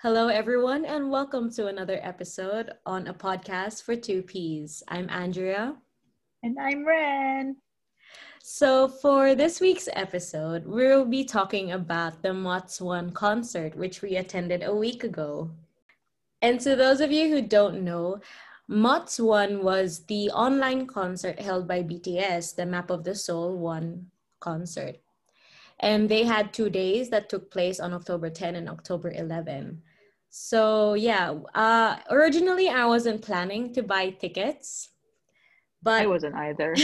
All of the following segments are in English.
Hello, everyone, and welcome to another episode on a podcast for two Ps. I'm Andrea. And I'm Ren. So, for this week's episode, we'll be talking about the Mots One concert, which we attended a week ago. And to those of you who don't know, Mots One was the online concert held by BTS, the Map of the Soul One concert. And they had two days that took place on October 10 and October 11. So yeah, uh, originally I wasn't planning to buy tickets, but I wasn't either.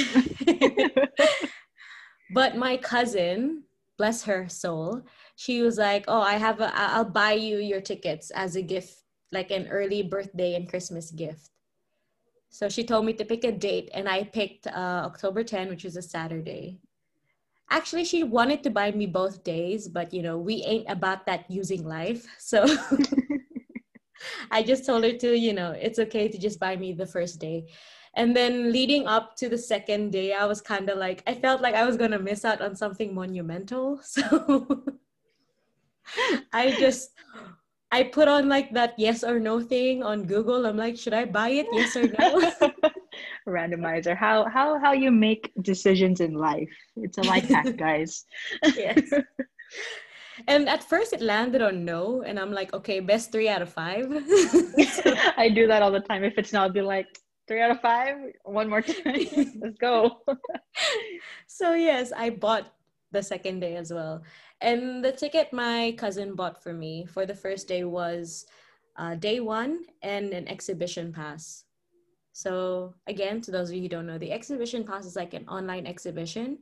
but my cousin, bless her soul, she was like, "Oh, I have a, I'll buy you your tickets as a gift, like an early birthday and Christmas gift." So she told me to pick a date, and I picked uh, October 10, which was a Saturday. Actually, she wanted to buy me both days, but you know, we ain't about that using life. So I just told her to, you know, it's okay to just buy me the first day. And then leading up to the second day, I was kind of like, I felt like I was going to miss out on something monumental. So I just, I put on like that yes or no thing on Google. I'm like, should I buy it? Yes or no? Randomizer. How how how you make decisions in life. It's a life hack, guys. yes and at first it landed on no and i'm like okay best three out of five i do that all the time if it's not i'll be like three out of five one more time let's go so yes i bought the second day as well and the ticket my cousin bought for me for the first day was uh, day one and an exhibition pass so again to those of you who don't know the exhibition pass is like an online exhibition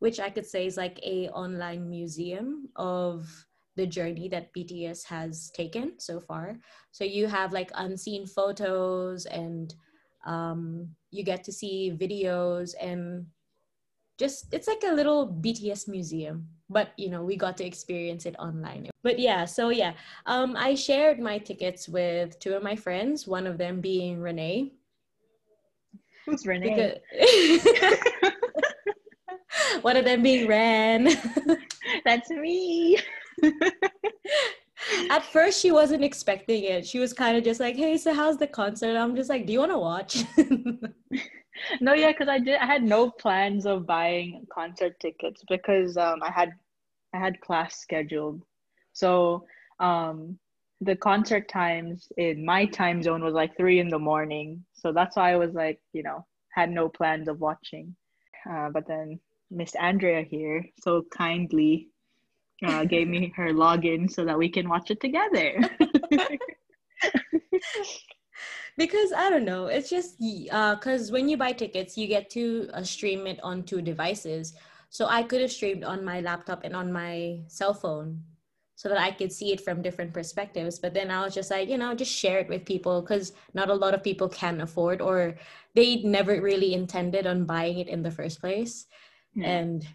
which I could say is like a online museum of the journey that BTS has taken so far. So you have like unseen photos and um, you get to see videos and just it's like a little BTS museum, but you know we got to experience it online. But yeah, so yeah, um, I shared my tickets with two of my friends. One of them being Renee. Who's Renee? One of them being Ren. That's me. At first, she wasn't expecting it. She was kind of just like, "Hey, so how's the concert?" I'm just like, "Do you want to watch?" no, yeah, because I did. I had no plans of buying concert tickets because um, I had I had class scheduled. So um, the concert times in my time zone was like three in the morning. So that's why I was like, you know, had no plans of watching. Uh, but then Miss Andrea here so kindly uh, gave me her login so that we can watch it together. because I don't know, it's just because uh, when you buy tickets, you get to uh, stream it on two devices. So I could have streamed on my laptop and on my cell phone so that I could see it from different perspectives. But then I was just like, you know, just share it with people because not a lot of people can afford or they never really intended on buying it in the first place. Hmm. And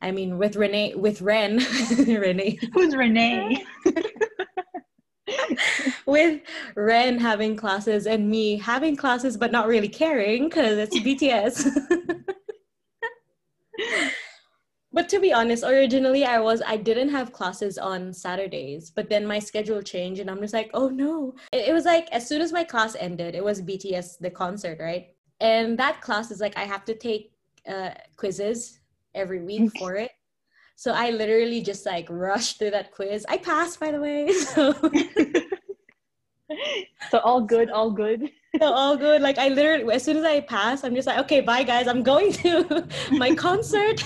I mean, with Renee, with Ren, Renee. Who's Renee? with Ren having classes and me having classes but not really caring because it's BTS. but to be honest, originally I was I didn't have classes on Saturdays, but then my schedule changed and I'm just like, oh no. It, it was like as soon as my class ended, it was BTS the concert, right? And that class is like I have to take uh, quizzes every week for it. So I literally just like rushed through that quiz. I passed, by the way. So, so all good, all good. So all good. Like I literally, as soon as I pass, I'm just like, okay, bye guys. I'm going to my concert.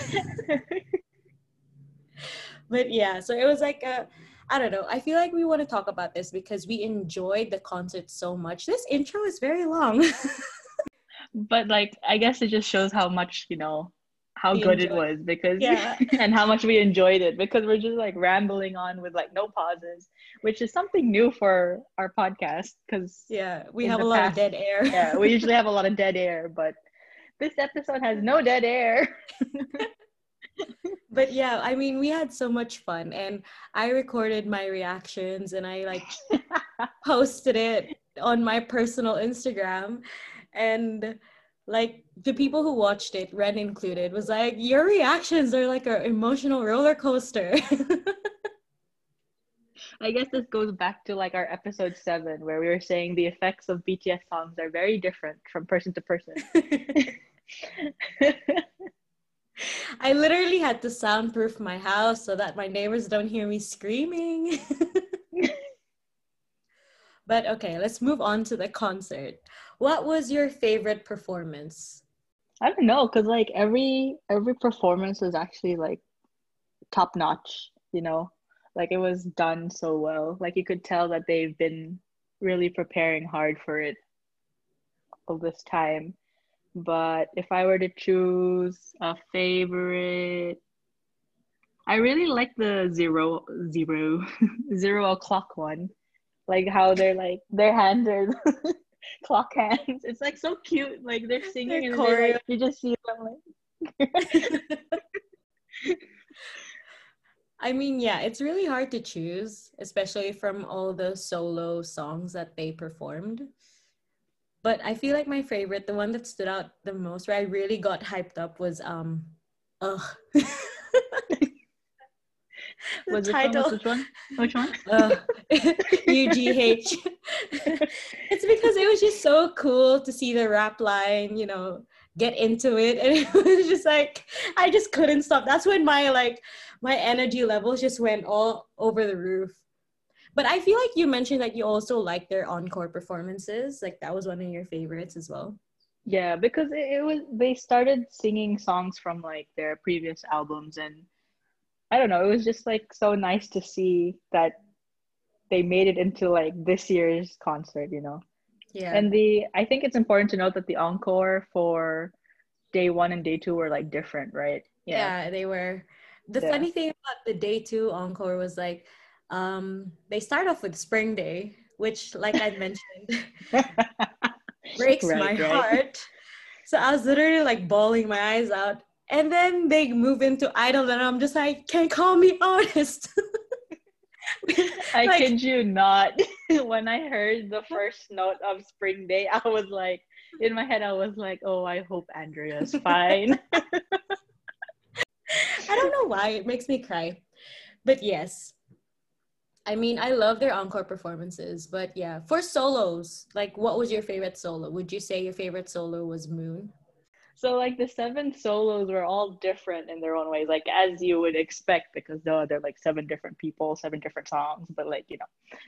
but yeah, so it was like a, I don't know. I feel like we want to talk about this because we enjoyed the concert so much. This intro is very long but like I guess it just shows how much you know how we good it was because yeah. and how much we enjoyed it because we're just like rambling on with like no pauses which is something new for our podcast because yeah we have a lot past, of dead air yeah we usually have a lot of dead air but this episode has no dead air but yeah i mean we had so much fun and i recorded my reactions and i like posted it on my personal instagram and like the people who watched it, Ren included, was like, your reactions are like an emotional roller coaster. I guess this goes back to like our episode seven where we were saying the effects of BTS songs are very different from person to person. I literally had to soundproof my house so that my neighbors don't hear me screaming. but okay, let's move on to the concert. What was your favorite performance? I don't know, cause like every every performance was actually like top notch. You know, like it was done so well. Like you could tell that they've been really preparing hard for it all this time. But if I were to choose a favorite, I really like the zero zero zero o'clock one. Like how they're like their hands are clock hands. It's like so cute. Like they're singing they're and like, you just see them like. I mean, yeah, it's really hard to choose, especially from all the solo songs that they performed. But I feel like my favorite, the one that stood out the most, where I really got hyped up, was um, ugh. was title. Which one? Which one? Uh, UGH. it's because it was just so cool to see the rap line, you know, get into it. And it was just like, I just couldn't stop. That's when my like, my energy levels just went all over the roof. But I feel like you mentioned that you also like their encore performances. Like that was one of your favorites as well. Yeah, because it, it was they started singing songs from like their previous albums and I don't know, it was just like so nice to see that they made it into like this year's concert, you know. Yeah. And the I think it's important to note that the encore for day 1 and day 2 were like different, right? Yeah, yeah they were. The yeah. funny thing about the day 2 encore was like um they start off with Spring Day, which like I mentioned breaks right, my right. heart. So I was literally like bawling my eyes out and then they move into idol and i'm just like can call me artist i like, kid you not when i heard the first note of spring day i was like in my head i was like oh i hope andrea's fine i don't know why. It makes me cry. But yes. I mean, I love their encore performances, but yeah, for solos, like what was your favorite solo? Would you say your favorite solo was Moon? so like the seven solos were all different in their own ways like as you would expect because though they're like seven different people seven different songs but like you know.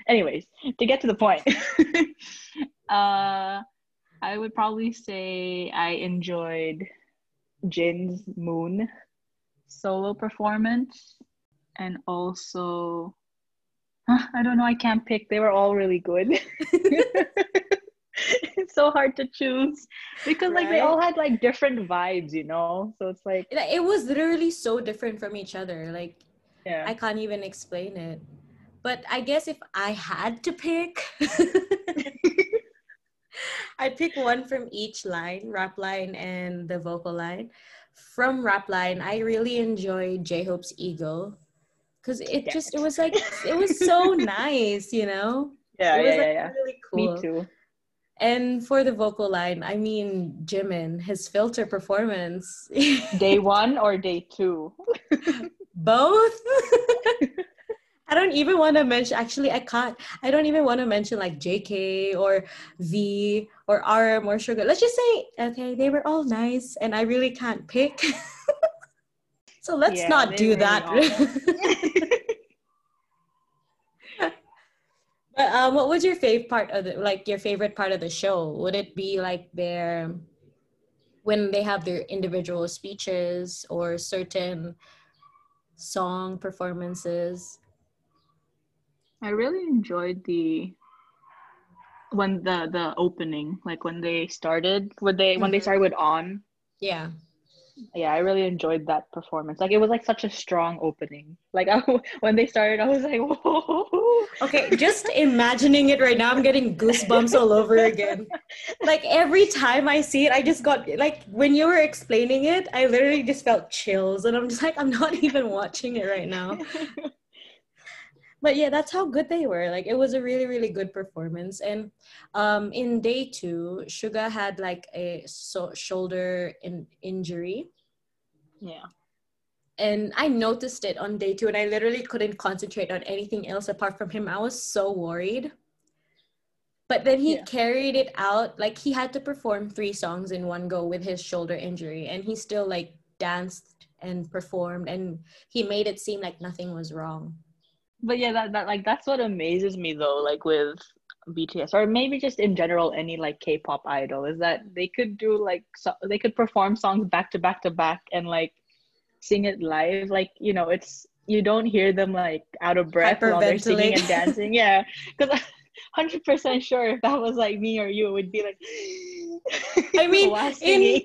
Anyways to get to the point. Uh i would probably say i enjoyed jin's moon solo performance and also i don't know i can't pick they were all really good it's so hard to choose because right? like they all had like different vibes, you know. So it's like it was literally so different from each other. Like yeah. I can't even explain it. But I guess if I had to pick I'd pick one from each line, rap line and the vocal line. From rap line, I really enjoyed J Hope's Ego. Cause it just it was like it was so nice, you know? Yeah, it was yeah, like yeah, really cool. Me too. And for the vocal line, I mean, Jimin, his filter performance. day one or day two? Both. I don't even want to mention, actually, I can't, I don't even want to mention like JK or V or RM or Suga. Let's just say, okay, they were all nice and I really can't pick. so let's yeah, not do really that. But um, what was your favorite part of the like your favorite part of the show? Would it be like their when they have their individual speeches or certain song performances? I really enjoyed the when the the opening, like when they started, when they when they mm-hmm. started with on. Yeah yeah, I really enjoyed that performance. Like it was like such a strong opening. Like I, when they started, I was like, whoa. Okay, just imagining it right now, I'm getting goosebumps all over again. Like every time I see it, I just got like when you were explaining it, I literally just felt chills, and I'm just like, I'm not even watching it right now. But yeah, that's how good they were. Like it was a really, really good performance. And um, in day two, Suga had like a so- shoulder in- injury. Yeah. and I noticed it on day two, and I literally couldn't concentrate on anything else apart from him. I was so worried. But then he yeah. carried it out. Like he had to perform three songs in one go with his shoulder injury, and he still like danced and performed, and he made it seem like nothing was wrong. But yeah, that, that like that's what amazes me though, like with BTS or maybe just in general any like K-pop idol is that they could do like so they could perform songs back to back to back and like sing it live. Like you know it's you don't hear them like out of breath while they're singing and dancing. Yeah because 100% sure if that was like me or you it would be like i mean in,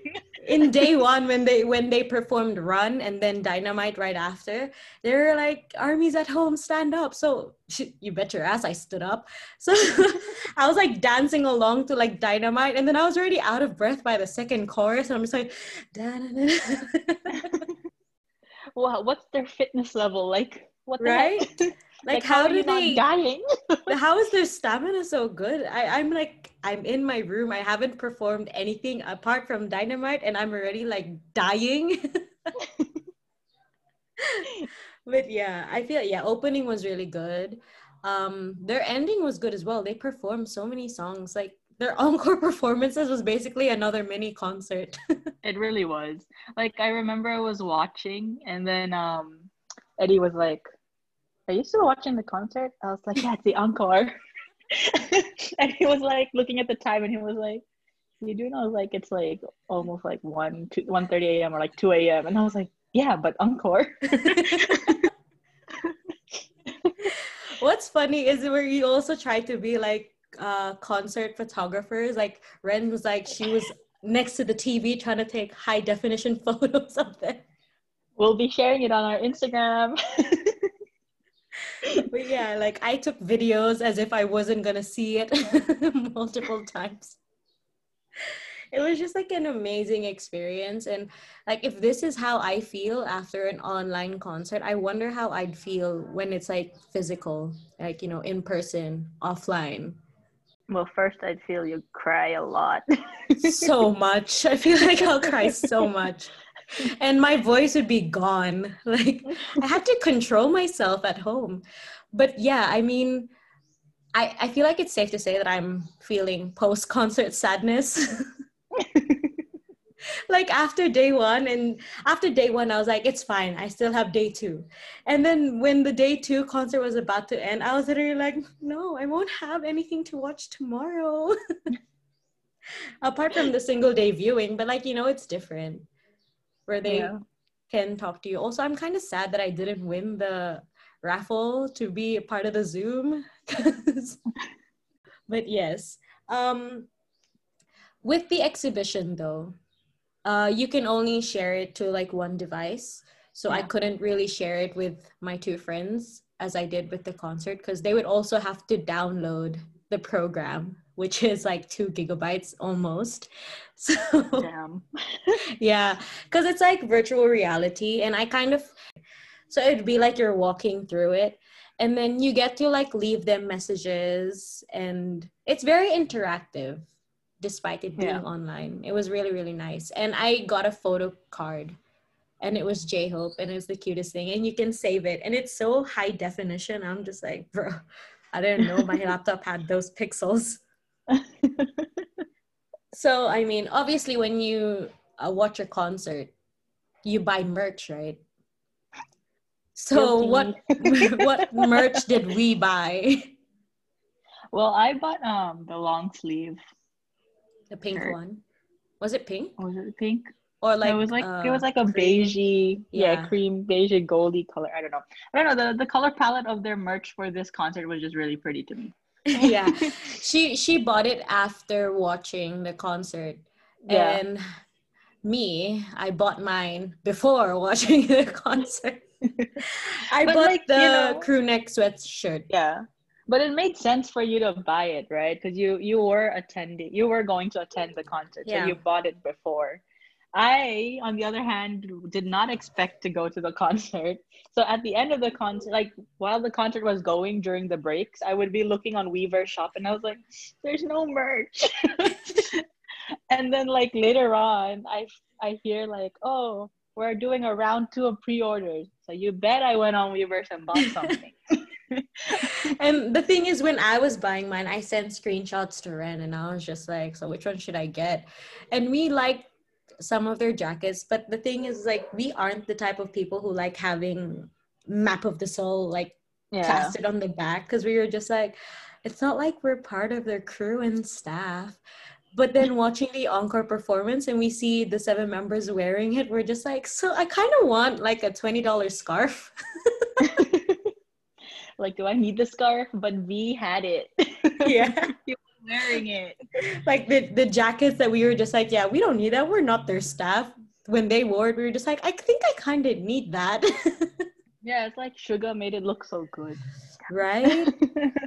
in day one when they when they performed run and then dynamite right after they were like armies at home stand up so you bet your ass i stood up so i was like dancing along to like dynamite and then i was already out of breath by the second chorus and i'm just like wow, what's their fitness level like? What the right? Like, like, how, how do they dying? how is their stamina so good? I, I'm like, I'm in my room. I haven't performed anything apart from dynamite, and I'm already like dying. but yeah, I feel yeah, opening was really good. Um, their ending was good as well. They performed so many songs. Like their encore performances was basically another mini concert. it really was. Like I remember I was watching and then um Eddie was like, Are you still watching the concert? I was like, Yeah, it's the encore. and he was like looking at the time and he was like, You do know like it's like almost like 1 2 1 30 AM or like 2 AM. And I was like, Yeah, but encore. What's funny is where you also try to be like uh, concert photographers. Like Ren was like she was next to the TV trying to take high definition photos of them. We'll be sharing it on our Instagram. but yeah, like I took videos as if I wasn't gonna see it multiple times. It was just like an amazing experience. And like if this is how I feel after an online concert, I wonder how I'd feel when it's like physical, like you know, in person, offline. Well, first I'd feel you cry a lot. so much. I feel like I'll cry so much. And my voice would be gone. Like I had to control myself at home. But yeah, I mean, I, I feel like it's safe to say that I'm feeling post concert sadness. like after day one and after day one i was like it's fine i still have day two and then when the day two concert was about to end i was literally like no i won't have anything to watch tomorrow apart from the single day viewing but like you know it's different where they yeah. can talk to you also i'm kind of sad that i didn't win the raffle to be a part of the zoom but yes um with the exhibition though uh, you can only share it to like one device. So yeah. I couldn't really share it with my two friends as I did with the concert because they would also have to download the program, which is like two gigabytes almost. So, Damn. yeah, because it's like virtual reality, and I kind of so it'd be like you're walking through it, and then you get to like leave them messages, and it's very interactive despite it being yeah. online. It was really, really nice. And I got a photo card and it was J Hope and it was the cutest thing. And you can save it. And it's so high definition. I'm just like, bro, I didn't know my laptop had those pixels. So, I mean, obviously, when you uh, watch a concert, you buy merch, right? So, what what merch did we buy? Well, I bought um the long sleeve the pink shirt. one. Was it pink? Was it pink? Or like no, it was like uh, it was like a beigey, yeah. yeah, cream beige goldy color. I don't know. I don't know. The the color palette of their merch for this concert was just really pretty to me. Yeah. She she bought it after watching the concert. Yeah. And me, I bought mine before watching the concert. I but bought like, the you know, crew neck sweatshirt. Yeah but it made sense for you to buy it right because you you were attending you were going to attend the concert yeah. so you bought it before i on the other hand did not expect to go to the concert so at the end of the concert like while the concert was going during the breaks i would be looking on Weverse shop and i was like there's no merch and then like later on i i hear like oh we're doing a round two of pre-orders. So you bet I went on Weverse and bought something. and the thing is, when I was buying mine, I sent screenshots to Ren, and I was just like, "So which one should I get?" And we like some of their jackets, but the thing is, like, we aren't the type of people who like having map of the soul like yeah. plastered on the back because we were just like, it's not like we're part of their crew and staff. But then watching the encore performance and we see the seven members wearing it, we're just like, so I kind of want like a $20 scarf. like, do I need the scarf? But we had it. Yeah. wearing it. Like the, the jackets that we were just like, yeah, we don't need that. We're not their staff. When they wore it, we were just like, I think I kind of need that. yeah, it's like Suga made it look so good. Right?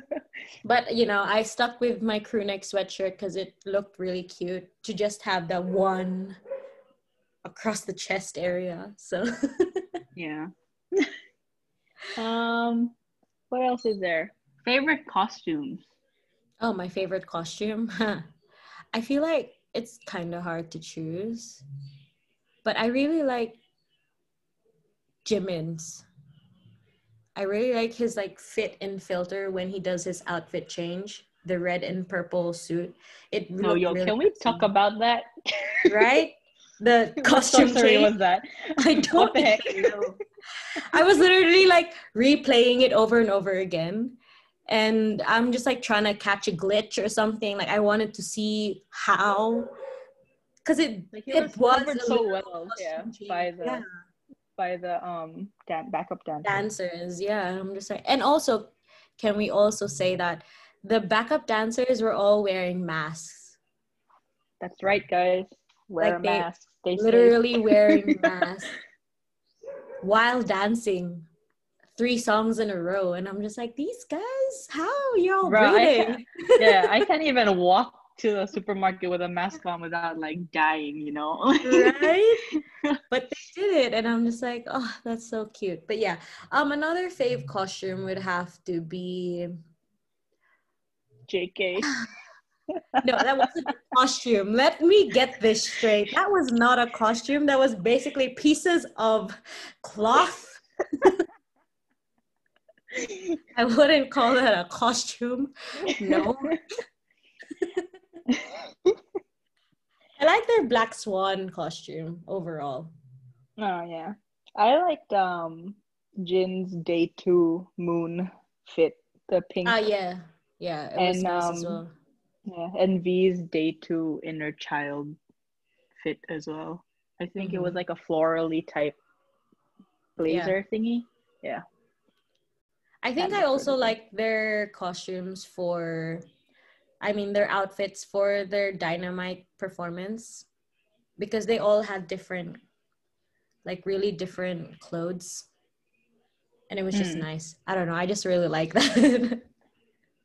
but you know, I stuck with my crew neck sweatshirt because it looked really cute to just have that one across the chest area. So yeah. um, what else is there? Favorite costumes? Oh, my favorite costume? I feel like it's kind of hard to choose, but I really like Jimin's. I really like his like fit and filter when he does his outfit change. The red and purple suit. It oh, no, yo, really can we talk about that? right? The costume change. was that? I don't know. I was literally like replaying it over and over again. And I'm just like trying to catch a glitch or something. Like I wanted to see how because it like it was, was so well yeah by the yeah by the um dan- backup dancers. dancers. Yeah, I'm just like, and also, can we also say that the backup dancers were all wearing masks? That's right, guys. Wear like masks. Stay literally wearing masks while dancing three songs in a row and i'm just like these guys how y'all Bro, breathing I yeah i can't even walk to the supermarket with a mask on without like dying, you know? right? But they did it, and I'm just like, oh, that's so cute. But yeah, um, another fave costume would have to be JK. no, that wasn't a costume. Let me get this straight. That was not a costume. That was basically pieces of cloth. I wouldn't call that a costume. No. I like their black swan costume overall. Oh yeah. I liked um Jin's day two moon fit, the pink. Ah yeah. Yeah. and nice um well. yeah, and V's day two inner child fit as well. I think mm-hmm. it was mm-hmm. like a florally type blazer yeah. thingy. Yeah. I think I also like their costumes for I mean, their outfits for their dynamite performance because they all had different, like really different clothes. And it was just mm. nice. I don't know. I just really like that.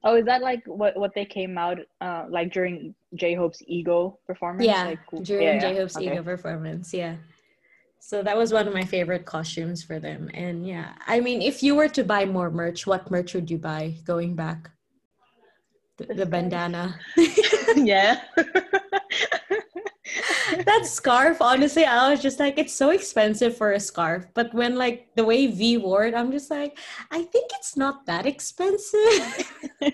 oh, is that like what, what they came out uh, like during J Hope's ego performance? Yeah, like, during yeah, J Hope's okay. ego performance. Yeah. So that was one of my favorite costumes for them. And yeah, I mean, if you were to buy more merch, what merch would you buy going back? the, the bandana. yeah. that scarf, honestly, I was just like, it's so expensive for a scarf. But when like the way V wore it, I'm just like, I think it's not that expensive.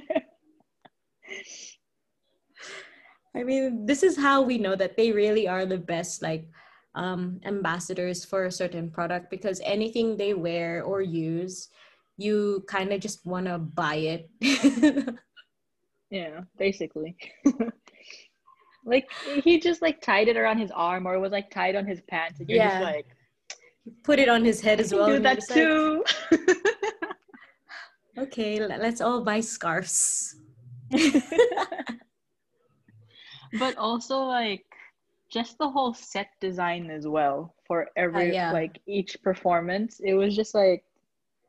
I mean, this is how we know that they really are the best like um, ambassadors for a certain product because anything they wear or use, you kind of just want to buy it. Yeah, basically. like he just like tied it around his arm or it was like tied on his pants and you're yeah. just like put it on his head as well. Do that too. Like, okay, let's all buy scarves. but also like just the whole set design as well for every uh, yeah. like each performance. It was just like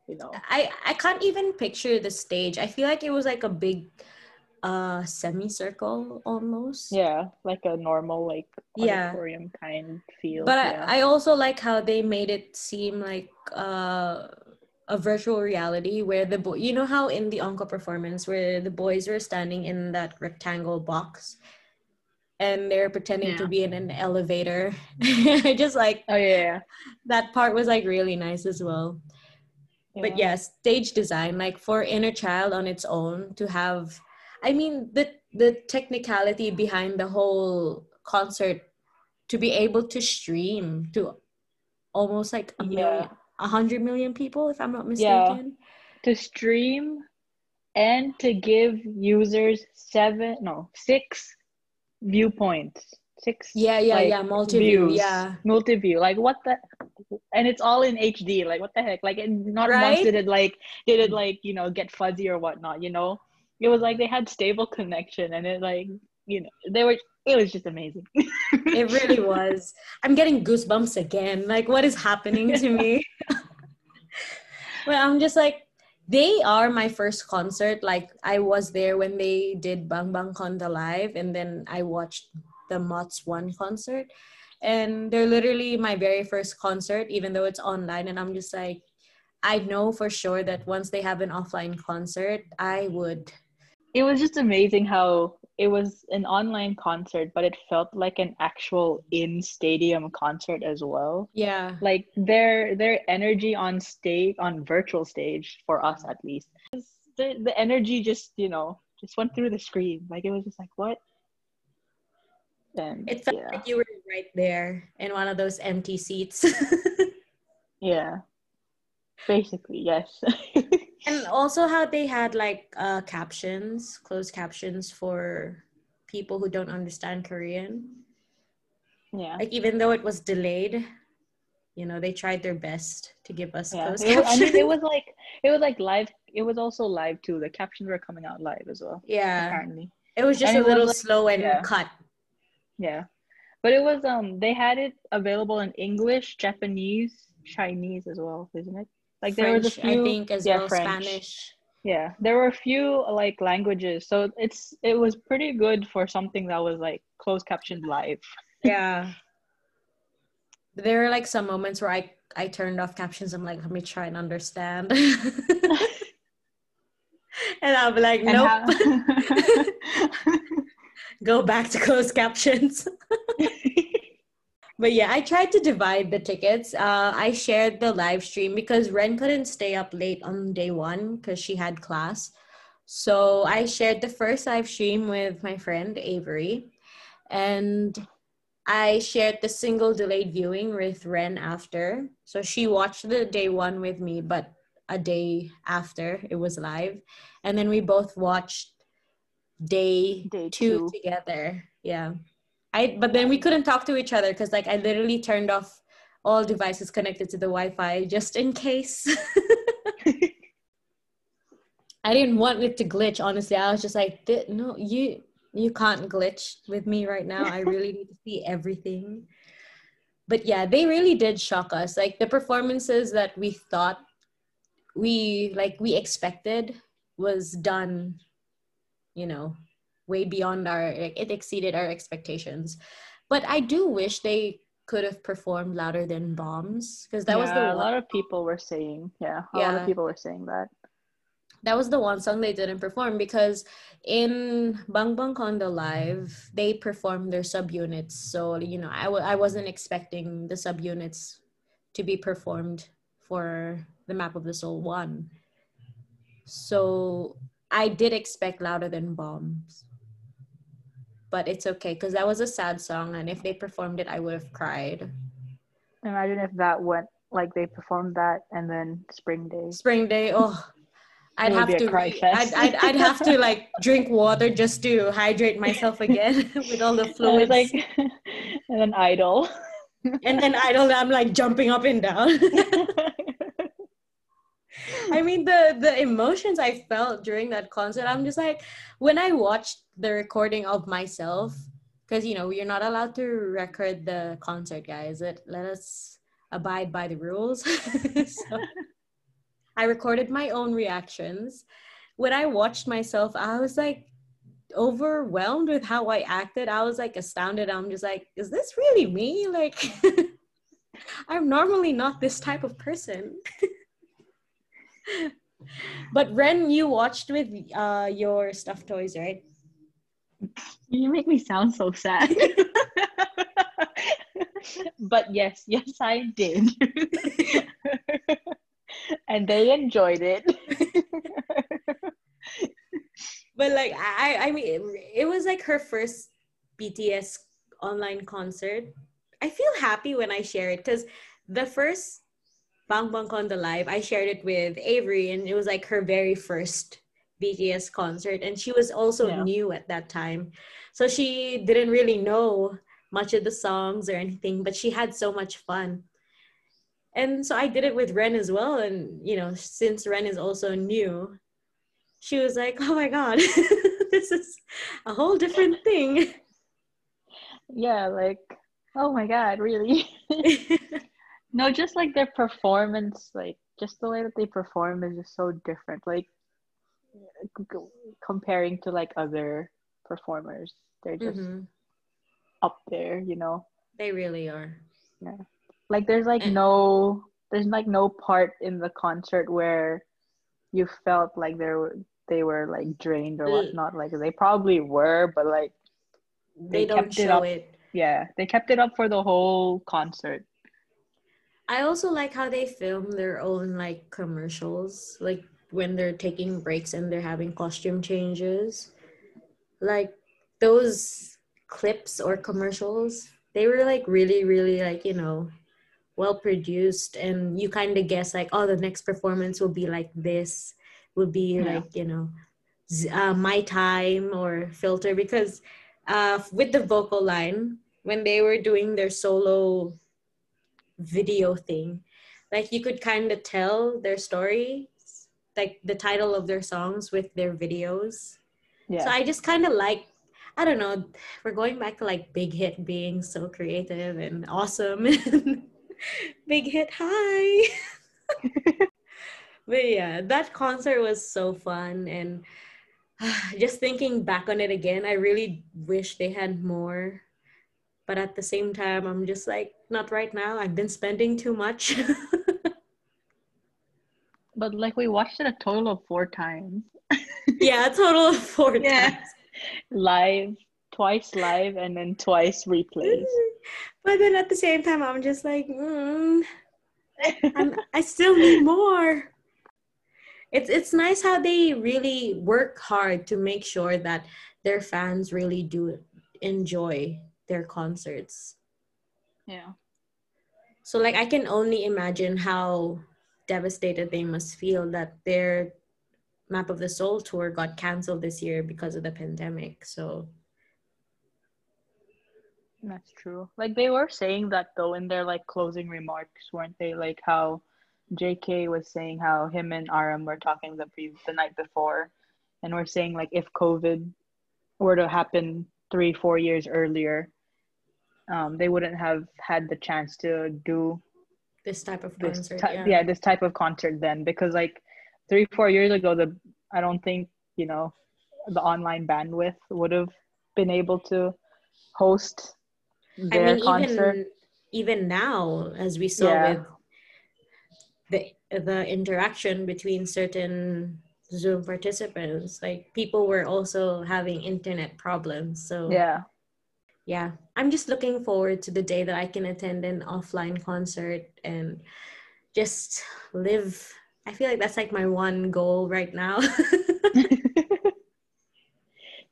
you know. I I can't even picture the stage. I feel like it was like a big a semicircle almost. Yeah, like a normal like auditorium yeah. kind feel. But yeah. I, I also like how they made it seem like uh, a virtual reality where the boy, you know how in the encore performance where the boys were standing in that rectangle box and they're pretending to be in an elevator. I just like Oh yeah. that part was like really nice as well. yeah. But yeah, stage design, like for Inner Child on its own, to have, I mean, the the technicality behind the whole concert, to be able to stream to almost like a million, a hundred million people, if I'm not Yeah. mistaken. to stream and to give users seven no six viewpoints six Yeah, yeah, like, yeah, multi-view, views, yeah. multi-view like what the and it's all in hd like what the heck like and not once did it like did it like you know get fuzzy or whatnot you know it was like they had stable connection and it like you know they were it was just amazing It really was. I'm getting goosebumps again. Like, what is happening to me? well, I'm just like, they are my first concert. Like, I was there when they did Bang Bang Con the live, and then I watched the Mots One concert. And they're literally my very first concert, even though it's online. And I'm just like, I know for sure that once they have an offline concert, I would. it was just amazing how it was an online concert but it felt like an actual in stadium concert as well. Yeah. like their their energy on stage on virtual stage for us at least the, the energy just you know just went through the screen. Like it was just like what? And It felt yeah. like you were right there in one of those empty seats. yeah. Basically yes And also how they had like uh, captions, closed captions for people who don't understand Korean. yeah Like even though it was delayed, you know, they tried their best to give us yeah closed it was, I captions. mean it was like it was like live it was also live too the captions were coming out live as well yeah, apparently it was just And a little like- slow and yeah. cut. Yeah. But it was um they had it available in English, Japanese, Chinese as well, isn't it? Like there was a few I think, as yeah, well, French. Spanish. Yeah. There were a few like languages. So it's it was pretty good for something that was like closed captioned live. Yeah. There are like some moments where I I turned off captions. I'm like, let me try and understand. and I'll be like, nope, how- go back to closed captions. But yeah, I tried to divide the tickets. Uh, I shared the live stream because Ren couldn't stay up late on day one because she had class. So I shared the first live stream with my friend Avery. And I shared the single delayed viewing with Ren after. So she watched the day one with me, but a day after it was live. And then we both watched day, Day two, two. together. Yeah. I but then we couldn't talk to each other because like I literally turned off all devices connected to the Wi-Fi just in case. I didn't want it to glitch. Honestly, I was just like, no, you you can't glitch with me right now. I really need to see everything. But yeah, they really did shock us. Like the performances that we thought we like we expected was done, you know, way beyond our like, it exceeded our expectations. But I do wish they could have performed louder than bombs because that was the Yeah, a lot of people were saying, yeah, a lot Yeah. of people were saying that. that was the one song they didn't perform because in Bang Bang Con the Live, they performed their subunits. So, you know, I w- I wasn't expecting the subunits to be performed for the Map of the Soul 1. So, I did expect Louder Than Bombs. But it's okay because that was a sad song. And if they performed it, I would have cried. Imagine if that went like they performed that and then Spring Day. Spring Day, oh, I'd have to. cry I'd. I'd, I'd have to like drink water just to hydrate myself again with all the I was fluids. like and an idol. and then I don't. I'm like jumping up and down. I mean the the emotions I felt during that concert. I'm just like when I watched the recording of myself, because you know you're not allowed to record the concert, guys. Let let us abide by the rules. so I recorded my own reactions. When I watched myself, I was like overwhelmed with how I acted. I was like astounded. I'm just like, is this really me? Like I'm normally not this type of person. but Ren, you watched with uh, your stuffed toys, right? You make me sound so sad. but yes, yes, I did. and they enjoyed it. but like I I mean it, it was like her first BTS online concert. I feel happy when I share it because the first Bang Bang Con the live, I shared it with Avery, and it was like her very first BTS concert, and she was also yeah. new at that time, so she didn't really know much of the songs or anything, but she had so much fun. And so I did it with Ren as well, and you know, since Ren is also new, she was like, "Oh my god, this is a whole different thing." Yeah, like, oh my god, really? no, just like their performance, like just the way that they perform is just so different. Like comparing to like other performers, they're just mm-hmm. up there, you know. They really are. Yeah. Like there's like and- no there's like no part in the concert where you felt like they were they were like drained or whatnot. Like they probably were, but like they, they don't show it, up. it. Yeah, they kept it up for the whole concert. I also like how they film their own like commercials, like when they're taking breaks and they're having costume changes. Like those clips or commercials, they were like really, really like, you know, well produced and you kind of guess like, oh, the next performance will be like this, will be yeah. like, you know, uh, my time or filter because uh, with the vocal line, when they were doing their solo video thing. Like you could kind of tell their story, like the title of their songs with their videos. Yeah. So I just kind of like, I don't know, we're going back to like Big Hit being so creative and awesome. Big Hit, hi. but yeah, that concert was so fun. And just thinking back on it again, I really wish they had more but at the same time i'm just like not right now. I've been spending too much. But like we watched it a total of four times. Yeah a total of four yeah. times. Live twice live and then twice replays. But then at the same time i'm just like mm, i still need more. It's it's nice how they really work hard to make sure that their fans really do enjoy their concerts. Yeah. So like I can only imagine how devastated they must feel that their Map of the Soul tour got canceled this year because of the pandemic. So that's true. Like they were saying that though in their like closing remarks, weren't they? Like how JK was saying how him and RM were talking the pre- the night before, and we're saying like if COVID were to happen three four years earlier, um, they wouldn't have had the chance to do this type of concert. yeah. yeah, this type of concert then because like three four years ago, the I don't think you know the online bandwidth would have been able to host their I mean, concert. Even, even now, as we saw yeah. with the the interaction between certain Zoom participants, like people were also having internet problems. So yeah, yeah, I'm just looking forward to the day that I can attend an offline concert and just live. I feel like that's like my one goal right now.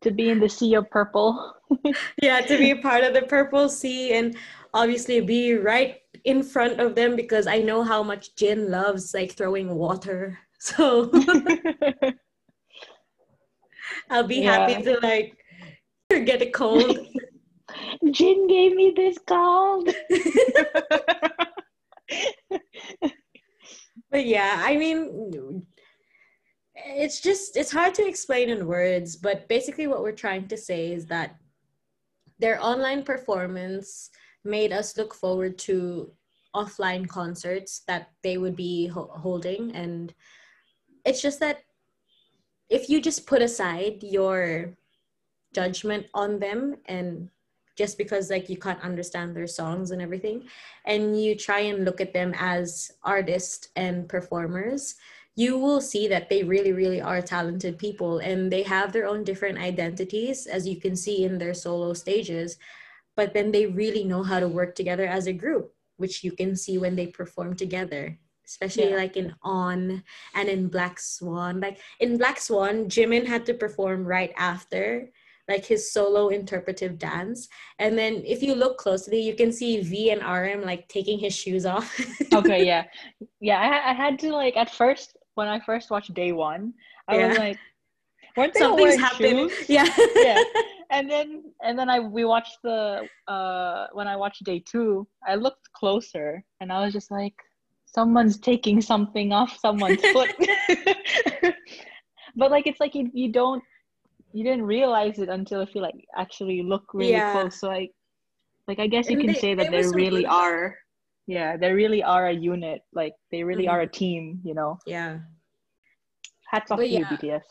to be in the sea of purple. yeah, to be part of the purple sea and obviously be right in front of them because I know how much Jin loves like throwing water. So I'll be yeah. happy to like get a cold Jin gave me this cold. but yeah, I mean, it's just, it's hard to explain in words, but basically what we're trying to say is that their online performance made us look forward to offline concerts that they would be ho- holding. And it's just that if you just put aside your judgment on them and just because like you can't understand their songs and everything and you try and look at them as artists and performers you will see that they really, really are talented people and they have their own different identities, as you can see in their solo stages. But then they really know how to work together as a group, which you can see when they perform together, especially Yeah. like in On and in Black Swan. Like in Black Swan, Jimin had to perform right after like his solo interpretive dance. And then if you look closely, you can see V and RM like taking his shoes off. okay, yeah, yeah. I, I had to like at first when I first watched day one, I was like, weren't they Something's happening. shoes? Yeah. yeah. And then and then I we watched the uh when I watched day two, I looked closer and I was just like, someone's taking something off someone's foot. but like it's like you, you don't you didn't realize it until if you like actually look really Yeah. close. So like like I guess you And can they- say that they really are yeah, they really are a unit. Like they really Mhm. are a team, you know. yeah. Hats off But to you, yeah. BTS.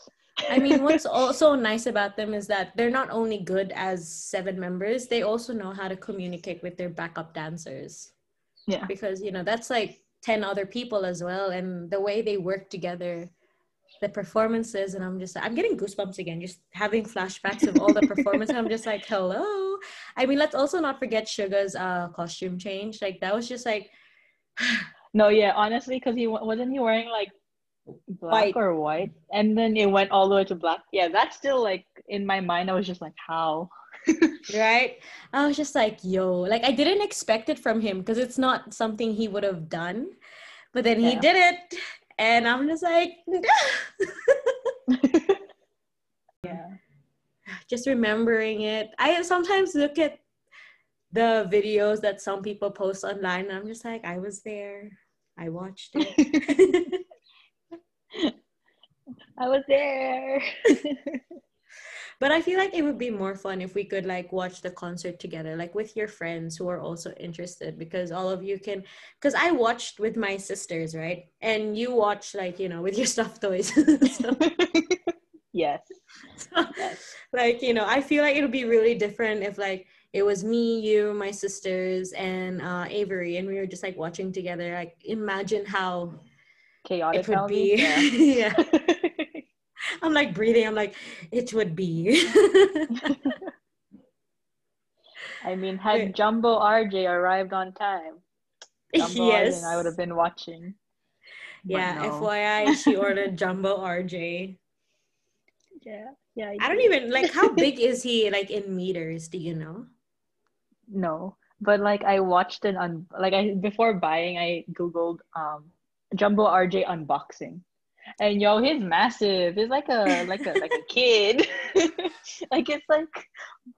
I mean, what's also nice about them is that they're not only good as seven members, they also know how to communicate with their backup dancers. Yeah. Because, you know, that's like 10 other people as well. And the way they work together, the performances, and I'm just, I'm getting goosebumps again, just having flashbacks of all the performances. I'm just like, hello. I mean, let's also not forget Suga's uh, costume change. Like, that was just like, No, yeah, honestly, because he wasn't he wearing like black White. or white, and then it went all the way to black. Yeah, that's still like in my mind. I was just like, how? right? I was just like, yo, like I didn't expect it from him because it's not something he would have done. But then he did it. And I'm just like, yeah, just remembering it. I sometimes look at the videos that some people post online and I'm just like, I was there. I watched it. I was there. But I feel like it would be more fun if we could like watch the concert together, like with your friends who are also interested, because all of you can. Because I watched with my sisters, right? And you watch like you know with your stuffed toys. so, yes. so, like you know, I feel like it would be really different if like it was me, you, my sisters, and uh, Avery, and we were just like watching together. Like imagine how Chaotic. it would be. Yeah. yeah, I'm like breathing. I'm like it would be. I mean, had Wait. Jumbo RJ arrived on time, Jumbo yes. RJ, I would have been watching. Yeah, no. FYI, she ordered jumbo RJ. Yeah, yeah. I don't even like how big is he like in meters? Do you know? No, but like I watched an un like I before buying I googled um Jumbo RJ unboxing, and yo, he's massive. He's like a like a like a kid. like it's like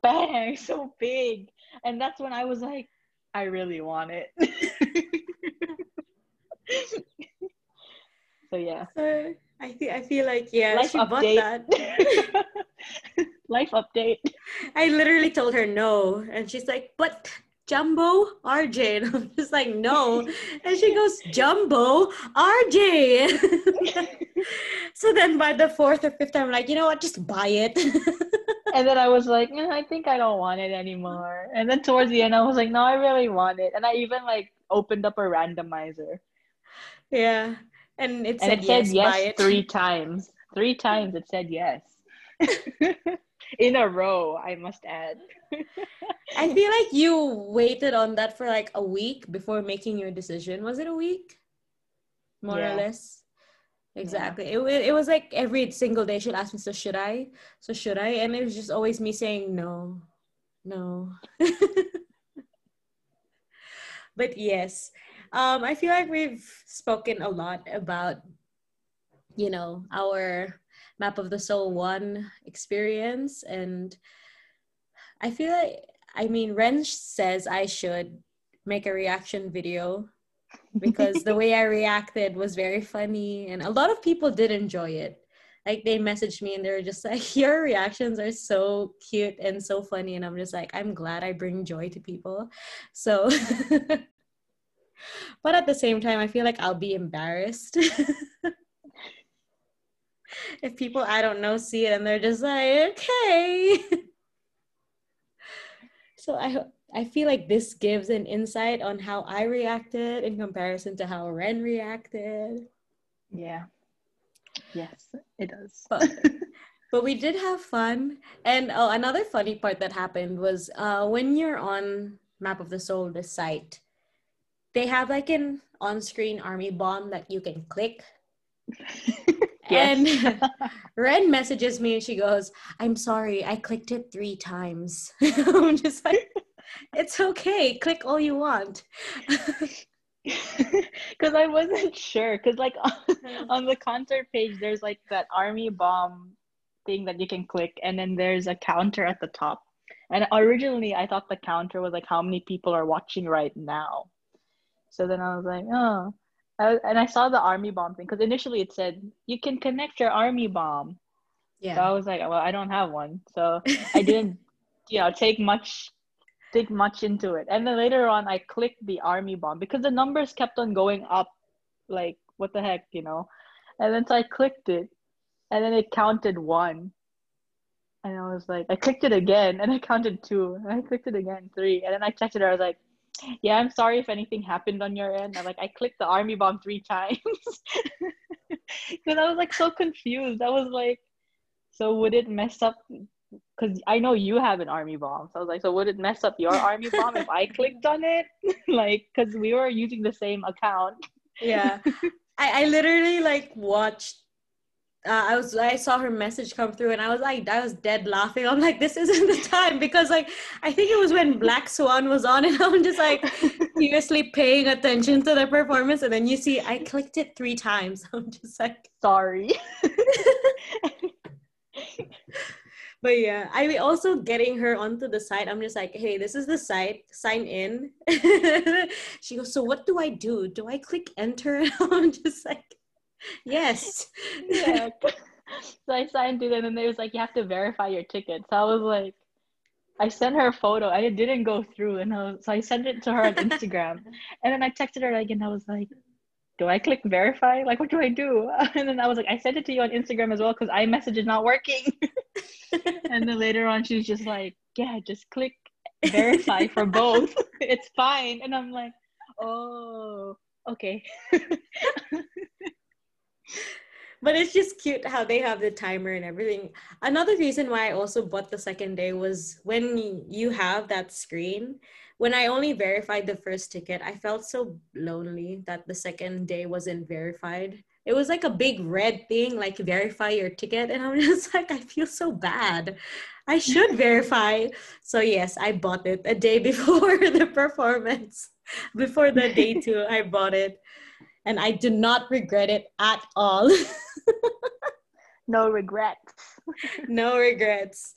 bang, so big, and that's when I was like, I really want it. so yeah, So I feel I feel like yeah, life she bought update. that. life update. I literally told her no, and she's like, "But jumbo RJ," and I'm just like, "No," and she goes, "Jumbo RJ." so then by the fourth or fifth time, I'm like, you know what? Just buy it. And then I was like, "Eh, I think I don't want it anymore. And then towards the end, I was like, no, I really want it. And I even like opened up a randomizer, yeah, and it and said it said yes, yes, buy it. three times. Three times it said yes. In a row, I must add. I feel like you waited on that for like a week before making your decision. Was it a week? More Yeah. or less. Exactly. It, it was like every single day she'll ask me, so should I? So should I? And it was just always me saying no, no. but yes, um, I feel like we've spoken a lot about, you know, our Map of the Soul One experience. And I feel like, I mean, Ren says I should make a reaction video because the way I reacted was very funny and a lot of people did enjoy it. Like they messaged me and they were just like, Your reactions are so cute and so funny. And I'm just like, I'm glad I bring joy to people. So, but at the same time, I feel like I'll be embarrassed. if people I don't know see it and they're just like, okay. So I. I feel like this gives an insight on how I reacted in comparison to how Ren reacted. Yeah. Yes, it does. But, but we did have fun. And oh, another funny part that happened was uh, when you're on Map of the Soul, the site, they have like an on-screen army bomb that you can click. And Ren messages me and she goes, I'm sorry, I clicked it three times. I'm just like, it's okay, click all you want. Because I wasn't sure. Because, like, on, on the concert page, there's like that army bomb thing that you can click, and then there's a counter at the top. And originally, I thought the counter was like how many people are watching right now. So then I was like, oh. I, and I saw the army bomb thing because initially it said you can connect your army bomb. Yeah. So I was like, well, I don't have one, so I didn't, you know, take much, take much into it. And then later on, I clicked the army bomb because the numbers kept on going up, like what the heck, you know. And then so I clicked it, and then it counted one. And I was like, I clicked it again, and I counted two, and I clicked it again three, and then I checked it. I was like, yeah, I'm sorry if anything happened on your end. I like I clicked the army bomb three times because I was like so confused. I was like, so would it mess up? Because I know you have an army bomb, so I was like, so would it mess up your army bomb if I clicked on it? like, because we were using the same account. yeah, I I literally like watched uh, I was I saw her message come through and I was like I was dead laughing. I'm like this isn't the time because like I think it was when Black Swan was on and I'm just like seriously paying attention to the performance and then you see I clicked it three times. I'm just like sorry. but yeah, I also getting her onto the site. I'm just like, hey, this is the site. Sign in. she goes, so what do I do? Do I click enter? I'm just like yes. Yeah. so I signed it, and then they was like, you have to verify your ticket. So I was like, I sent her a photo. I didn't go through, and I was, so I sent it to her on Instagram, and then I texted her again. I was like, "Do I click verify? Like, what do I do?" And then I was like, "I sent it to you on Instagram as well because iMessage is not working." and then later on, she's just like, "Yeah, just click verify for both. it's fine." And I'm like, "Oh, okay." But it's just cute how they have the timer and everything. Another reason why I also bought the second day was when you have that screen. When I only verified the first ticket, I felt so lonely that the second day wasn't verified. It was like a big red thing, like verify your ticket. And I'm just like, I feel so bad. I should verify. So, yes, I bought it a day before the performance. Before the day two, I bought it and I do not regret it at all. no regrets. no regrets.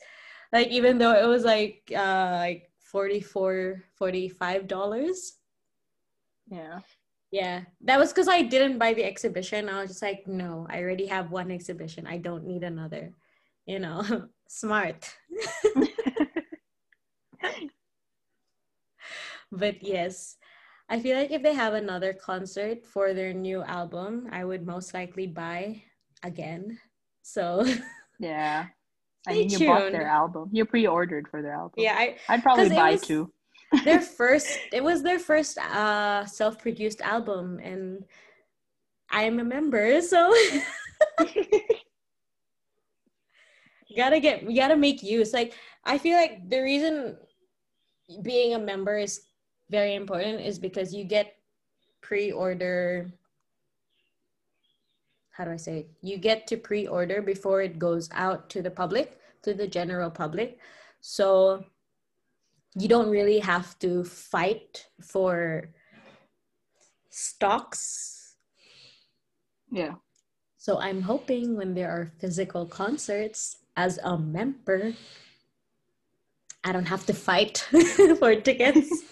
Like even though it was like uh like 44 45 dollars. Yeah. Yeah. That was cuz I didn't buy the exhibition. I was just like, no, I already have one exhibition. I don't need another. You know, smart. but yes, I feel like if they have another concert for their new album, I would most likely buy again. So yeah. I mean, you tuned. bought their album. You pre-ordered for their album. Yeah, I. I'd probably buy two. their first. It was their first uh, self-produced album, and I am a member, so gotta get. You gotta make use. Like I feel like the reason being a member is very important is because you get pre-order how do I say it? You get to pre-order before it goes out to the public, to the general public. So you don't really have to fight for stocks. Yeah. So I'm hoping when there are physical concerts as a member, I don't have to fight for tickets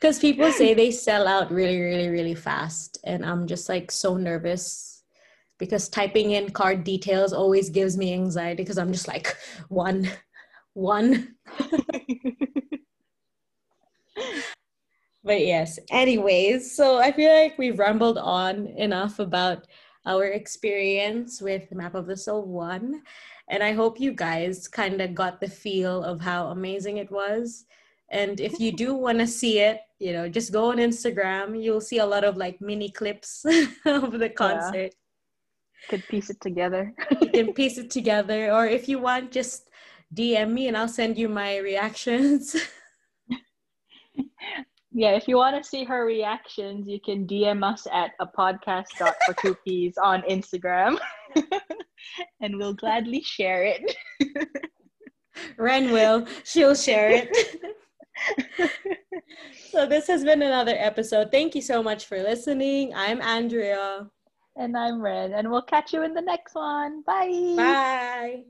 because people say they sell out really really really fast and i'm just like so nervous because typing in card details always gives me anxiety because i'm just like one one. But yes anyways so i feel like we've rambled on enough about our experience with map of the soul one and i hope you guys kind of got the feel of how amazing it was. And if you do want to see it, you know, just go on Instagram. You'll see a lot of like mini clips of the concert. Could piece it together. you can piece it together, or if you want, just DM me and I'll send you my reactions. yeah, if you want to see her reactions, you can DM us at a podcast for two peas on Instagram, and we'll gladly share it. Ren will. She'll share it. so this has been another episode. Thank you so much for listening. I'm Andrea. And I'm Ren. And we'll catch you in the next one. Bye. Bye.